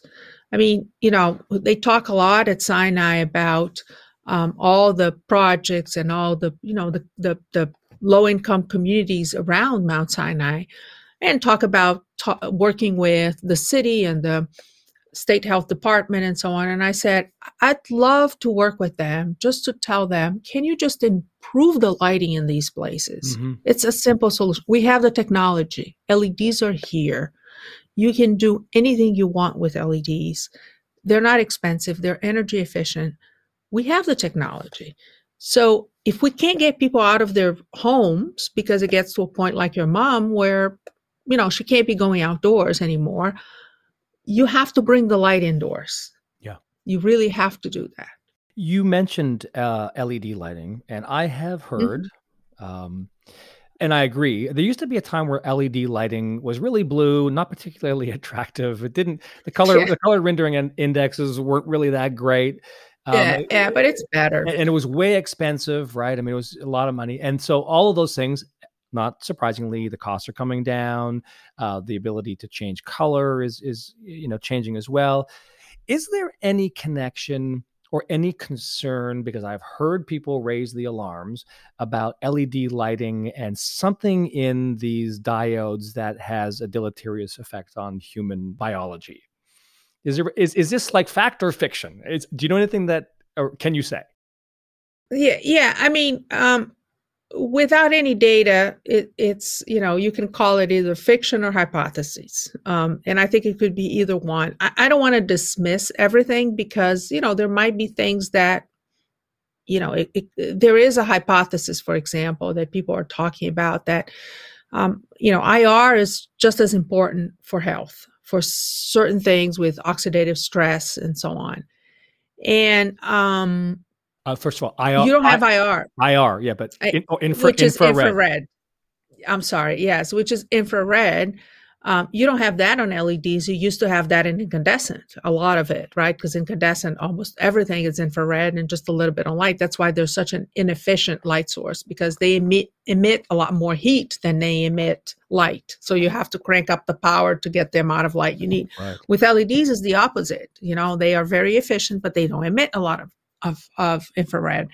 I mean, you know, they talk a lot at Sinai about um, all the projects and all the, you know, the the, the low income communities around Mount Sinai, and talk about ta- working with the city and the state health department and so on. And I said, I'd love to work with them just to tell them, can you just improve the lighting in these places? Mm-hmm. It's a simple solution. We have the technology, LEDs are here. You can do anything you want with LEDs. They're not expensive, they're energy efficient. We have the technology. So if we can't get people out of their homes because it gets to a point like your mom where, you know, she can't be going outdoors anymore, you have to bring the light indoors. Yeah. You really have to do that. You mentioned uh, LED lighting, and I have Mm-hmm. heard, um, and I agree. There used to be a time where LED lighting was really blue, not particularly attractive. It didn't the color Yeah. the color rendering and indexes weren't really that great. Um, yeah, yeah, but it's better. and, and it was way expensive, right? I mean, it was a lot of money, and so all of those things. Not surprisingly, the costs are coming down. Uh, the ability to change color is is you know changing as well. Is there any connection or any concern? Because I've heard people raise the alarms about LED lighting and something in these diodes that has a deleterious effect on human biology. Is there is is this like fact or fiction? Is, do you know anything that or can you say? Yeah, yeah. I mean, um, without any data, it, it's you know you can call it either fiction or hypotheses, um, and I think it could be either one. I, I don't want to dismiss everything because you know there might be things that you know it, it, there is a hypothesis, for example, that people are talking about that um, you know IR is just as important for health for certain things with oxidative stress and so on, and um, Uh, first of all, IR. you don't have IR. IR, yeah, but in, oh, infra, which is infrared. infrared. I'm sorry, yes, which is infrared. Um, you don't have that on LEDs. You used to have that in incandescent, a lot of it, right? Because incandescent, almost everything is infrared and just a little bit on light. That's why they're such an inefficient light source because they emit emit a lot more heat than they emit light. So you have to crank up the power to get the amount of light you need. Right. With LEDs, is the opposite. You know, they are very efficient, but they don't emit a lot of of, of infrared.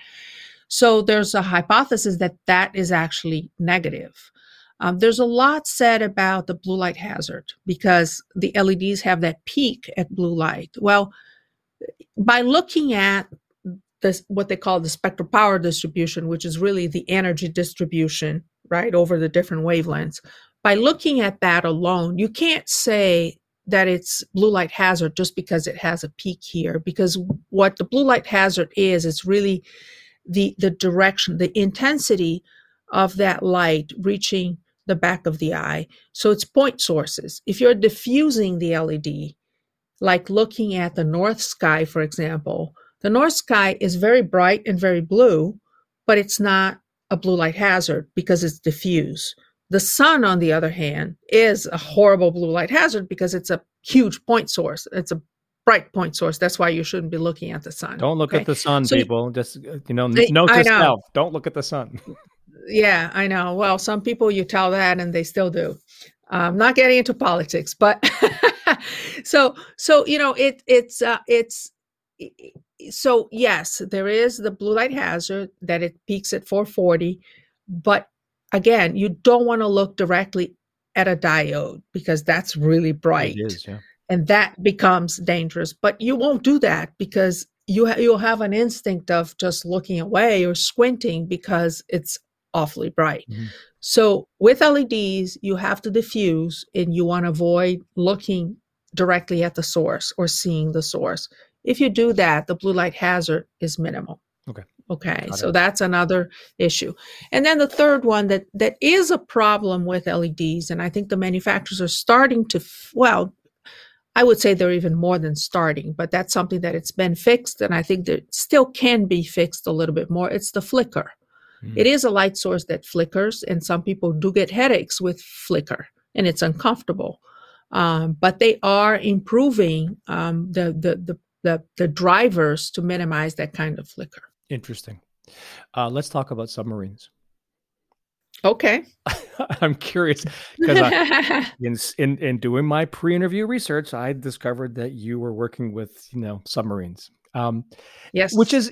So there's a hypothesis that that is actually negative. Um, there's a lot said about the blue light hazard because the LEDs have that peak at blue light. Well, by looking at this, what they call the spectral power distribution, which is really the energy distribution, right, over the different wavelengths, by looking at that alone, you can't say that it's blue light hazard just because it has a peak here because what the blue light hazard is it's really the the direction the intensity of that light reaching the back of the eye. So it's point sources. If you're diffusing the led like looking at the north sky for example the north sky is very bright and very blue but it's not a blue light hazard because it's diffuse the sun, on the other hand, is a horrible blue light hazard because it's a huge point source. It's a bright point source. That's why you shouldn't be looking at the sun. Don't look okay? at the sun, So you- people. Just uh, you know, note I to self. Don't look at the sun. Yeah, I know. Well, some people you tell that and they still do. I'm not getting into politics, but so so you know it it's uh, it's so yes, there is the blue light hazard that it peaks at 440, but again, you don't want to look directly at a diode because that's really bright It is, yeah. and that becomes dangerous. But you won't do that because you ha- you'll have an instinct of just looking away or squinting because it's awfully bright. Mhm. So with LEDs, you have to diffuse and you want to avoid looking directly at the source or seeing the source. If you do that, the blue light hazard is minimal. Okay, Got so it. that's another issue. And then the third one that that is a problem with LEDs, and I think the manufacturers are starting to well, I would say they're even more than starting, but that's something that it's been fixed, and I think that still can be fixed a little bit more. It's the flicker. Mm-hmm. It is a light source that flickers, and some people do get headaches with flicker, and it's uncomfortable. Um, but they are improving um, the, the, the the the drivers to minimize that kind of flicker. Interesting. Uh, let's talk about submarines. Okay. I'm curious because in, in in doing my pre-interview research, I discovered that you were working with you know submarines. Um, yes, which is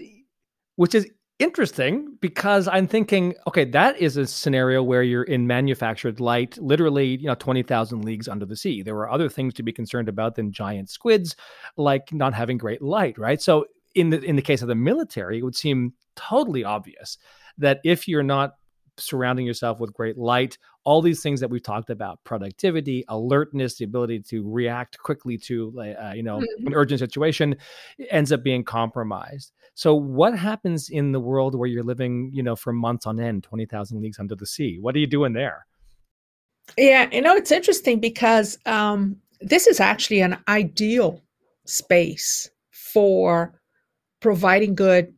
which is interesting because I'm thinking, okay, that is a scenario where you're in manufactured light, literally, you know, 20,000 leagues under the sea. There were other things to be concerned about than giant squids, like not having great light, right? So in the in the case of the military, it would seem totally obvious that if you're not surrounding yourself with great light, all these things that we've talked about productivity, alertness, the ability to react quickly to, uh, you know, mm-hmm. an urgent situation ends up being compromised. So, what happens in the world where you're living, you know, for months on end, 20,000 leagues under the sea? What are you doing there? Yeah, you know, it's interesting because um, this is actually an ideal space for providing good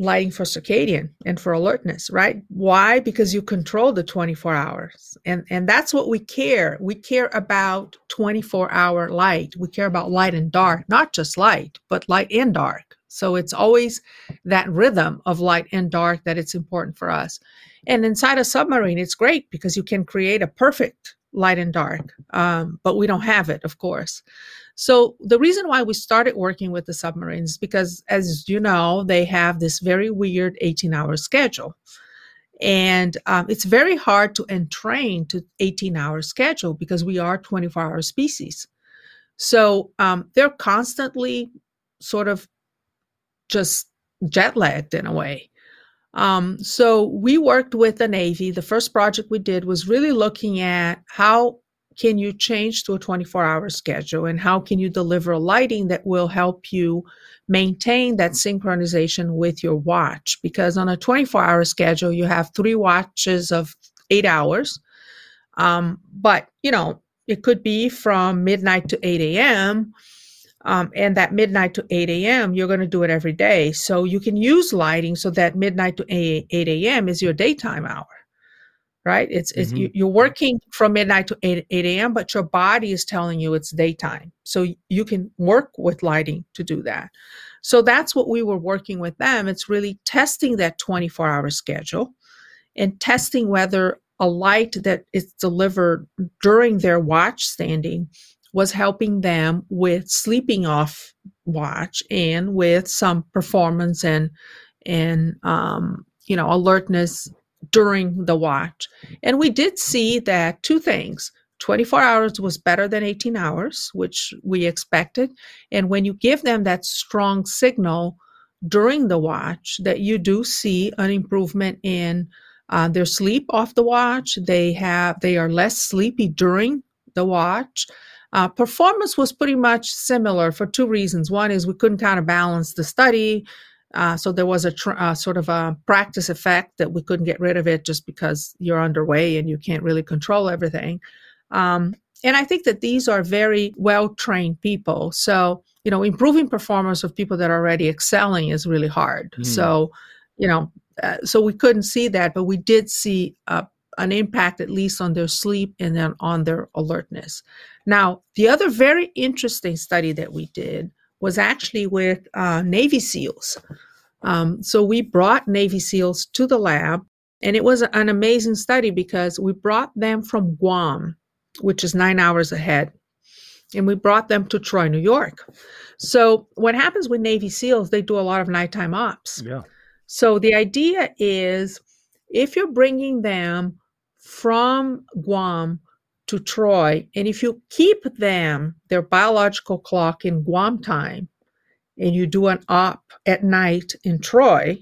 lighting for circadian and for alertness, right? Why? Because you control the 24 hours. And and that's what we care. We care about 24-hour light. We care about light and dark, not just light, but light and dark. So it's always that rhythm of light and dark that it's important for us. And inside a submarine, it's great because you can create a perfect light and dark. Um, but we don't have it, of course. So the reason why we started working with the submarines is because, as you know, they have this very weird 18-hour schedule. And um, it's very hard to entrain to 18-hour schedule because we are 24-hour species. So um, they're constantly sort of just jet lagged in a way. Um, so we worked with the Navy. The first project we did was really looking at how can you change to a 24 hour schedule and how can you deliver a lighting that will help you maintain that synchronization with your watch because on a 24 hour schedule you have three watches of eight hours um, but you know it could be from midnight to 8 a.m um, and that midnight to 8 a.m you're going to do it every day so you can use lighting so that midnight to 8 a.m is your daytime hour right? It's, it's mm-hmm. you, are working from midnight to 8, 8 a.m., but your body is telling you it's daytime. So you can work with lighting to do that. So that's what we were working with them. It's really testing that 24 hour schedule and testing whether a light that is delivered during their watch standing was helping them with sleeping off watch and with some performance and and um, you know alertness during the watch. And we did see that two things 24 hours was better than 18 hours, which we expected. And when you give them that strong signal during the watch, that you do see an improvement in uh, their sleep off the watch. They have they are less sleepy during the watch. Uh, performance was pretty much similar for two reasons. One is we couldn't kind of balance the study uh, so there was a tr- uh, sort of a practice effect that we couldn't get rid of it just because you're underway and you can't really control everything. Um, and I think that these are very well trained people. So, you know, improving performance of people that are already excelling is really hard. Mm. So, you know, uh, so we couldn't see that, but we did see uh, an impact at least on their sleep and then on their alertness. Now, the other very interesting study that we did was actually with uh, Navy SEALs. Um, so we brought Navy SEALs to the lab, and it was an amazing study because we brought them from Guam, which is nine hours ahead, and we brought them to Troy, New York. So what happens with Navy SEALs? They do a lot of nighttime ops. Yeah. So the idea is, if you're bringing them from Guam to Troy. And if you keep them, their biological clock in Guam time, and you do an op at night in Troy,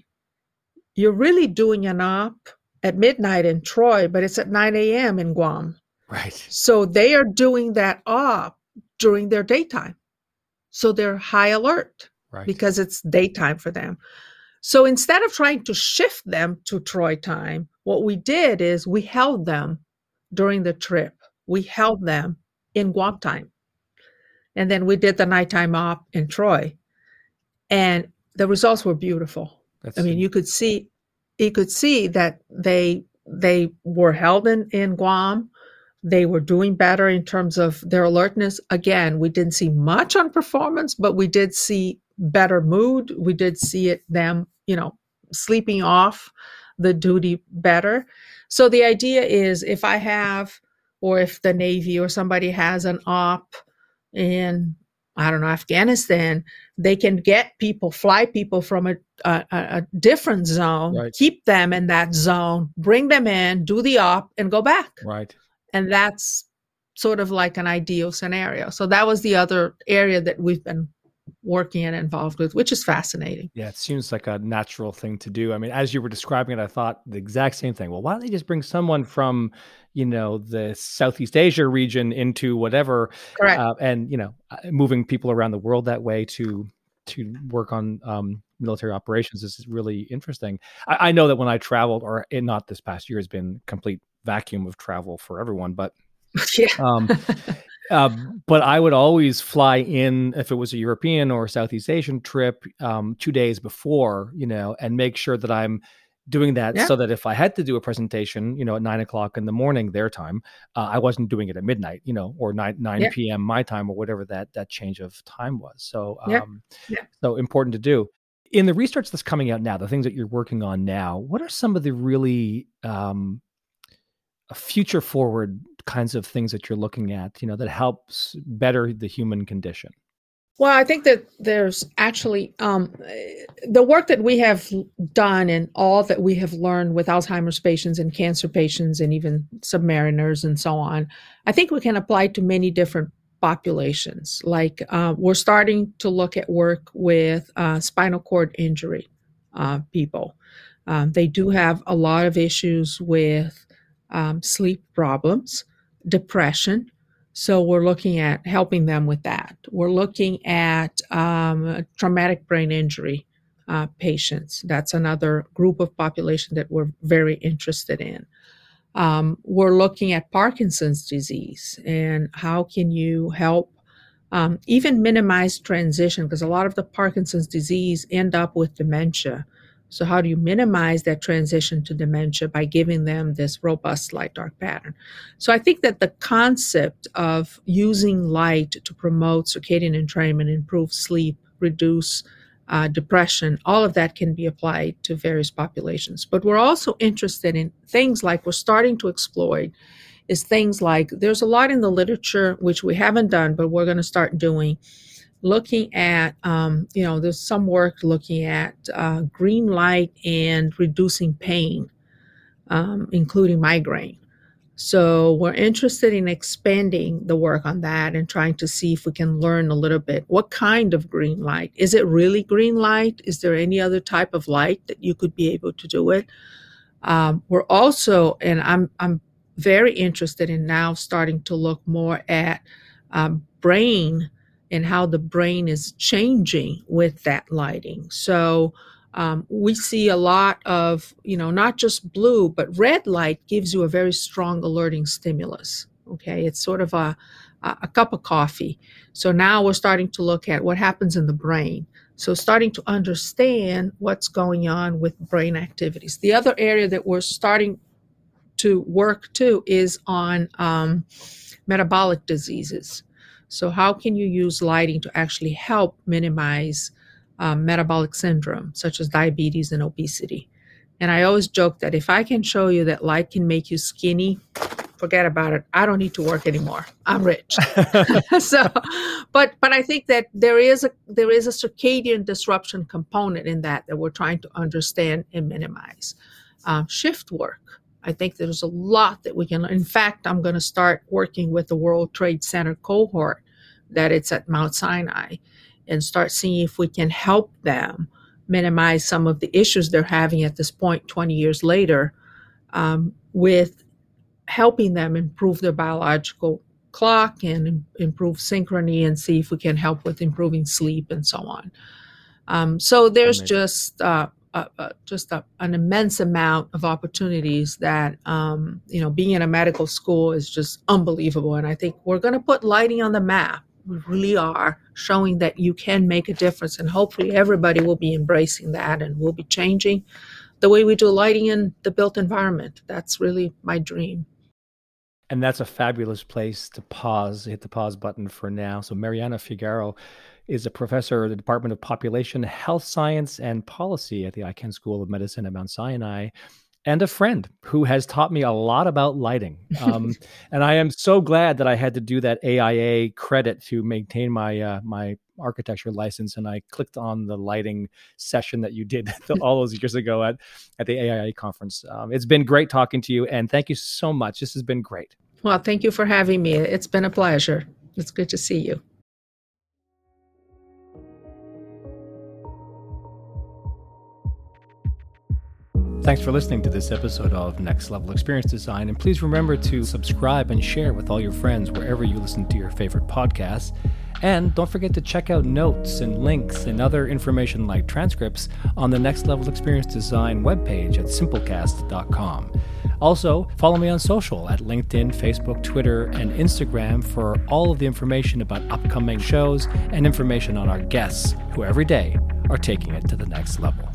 you're really doing an op at midnight in Troy, but it's at 9 a.m. in Guam. Right. So they are doing that op during their daytime. So they're high alert right. because it's daytime for them. So instead of trying to shift them to Troy time, what we did is we held them during the trip. We held them in Guam time. And then we did the nighttime op in Troy. And the results were beautiful. That's I mean, you could see you could see that they they were held in, in Guam. They were doing better in terms of their alertness. Again, we didn't see much on performance, but we did see better mood. We did see it them, you know, sleeping off the duty better. So the idea is if I have or if the Navy or somebody has an op in I don't know Afghanistan, they can get people, fly people from a a, a different zone, right. keep them in that zone, bring them in, do the op, and go back. Right. And that's sort of like an ideal scenario. So that was the other area that we've been working and involved with, which is fascinating. Yeah, it seems like a natural thing to do. I mean, as you were describing it, I thought the exact same thing. Well, why don't they just bring someone from, you know, the Southeast Asia region into whatever, Correct. Uh, and you know, uh, moving people around the world that way to to work on um, military operations is really interesting. I, I, know that when I traveled, or not this past year has been complete vacuum of travel for everyone, but yeah. um, uh, but I would always fly in if it was a European or Southeast Asian trip um, two days before, you know, and make sure that I'm doing that yeah. so that if I had to do a presentation, you know, at nine o'clock in the morning their time, uh, I wasn't doing it at midnight, you know, or nine nine yeah. p.m. my time or whatever that that change of time was. So, um, yeah. so important to do. In the research that's coming out now, the things that you're working on now, what are some of the really um, future forward kinds of things that you're looking at, you know, that helps better the human condition? Well, I think that there's actually um, the work that we have done and all that we have learned with Alzheimer's patients and cancer patients and even submariners and so on. I think we can apply to many different populations. Like uh, we're starting to look at work with uh, spinal cord injury uh, people. Um, they do have a lot of issues with um, sleep problems, depression. So we're looking at helping them with that. We're looking at um, traumatic brain injury uh, patients. That's another group of population that we're very interested in. Um, we're looking at Parkinson's disease and how can you help um, even minimize transition because a lot of the Parkinson's disease end up with dementia. So, how do you minimize that transition to dementia by giving them this robust light dark pattern? So, I think that the concept of using light to promote circadian entrainment, improve sleep, reduce uh, depression, all of that can be applied to various populations. But we're also interested in things like we're starting to exploit is things like there's a lot in the literature which we haven't done, but we're going to start doing looking at, um, you know, there's some work looking at uh, green light and reducing pain, um, including migraine. So we're interested in expanding the work on that and trying to see if we can learn a little bit. What kind of green light? Is it really green light? Is there any other type of light that you could be able to do it? Um, we're also, and I'm I'm very interested in now starting to look more at um, brain and how the brain is changing with that lighting. So um, we see a lot of, you know, not just blue, but red light gives you a very strong alerting stimulus. Okay, it's sort of a, a cup of coffee. So now we're starting to look at what happens in the brain. So starting to understand what's going on with brain activities. The other area that we're starting to work too is on um, metabolic diseases. So, how can you use lighting to actually help minimize um, metabolic syndrome, such as diabetes and obesity? And I always joke that if I can show you that light can make you skinny, forget about it. I don't need to work anymore. I'm rich. so, but but I think that there is a there is a circadian disruption component in that that we're trying to understand and minimize. Um, shift work. I think there's a lot that we can. In fact, I'm going to start working with the World Trade Center cohort that it's at Mount Sinai and start seeing if we can help them minimize some of the issues they're having at this point 20 years later um, with helping them improve their biological clock and improve synchrony and see if we can help with improving sleep and so on. Um, so there's Amazing. just uh, just a, an immense amount of opportunities that um, you know being in a medical school is just unbelievable. And i think we're going to put lighting on the map. We really are showing that you can make a difference and hopefully everybody will be embracing that and will be changing the way we do lighting in the built environment. That's really my dream. And that's a fabulous place to pause hit the pause button for now. So Mariana Figueiro is a professor at the Department of Population Health Science and Policy at the Icahn School of Medicine at Mount Sinai, and a friend who has taught me a lot about lighting. Um, and I am so glad that I had to do that AIA credit to maintain my uh, my architecture license. And I clicked on the lighting session that you did all those years ago at at the AIA conference. Um, it's been great talking to you, and thank you so much. This has been great. Well, thank you for having me. It's been a pleasure. It's good to see you. Thanks for listening to this episode of Next Level Experience Design. And please remember to subscribe and share with all your friends wherever you listen to your favorite podcasts. And don't forget to check out notes and links and other information like transcripts on the Next Level Experience Design webpage at simplecast.com. Also, follow me on social at LinkedIn, Facebook, Twitter, and Instagram for all of the information about upcoming shows and information on our guests who every day are taking it to the next level.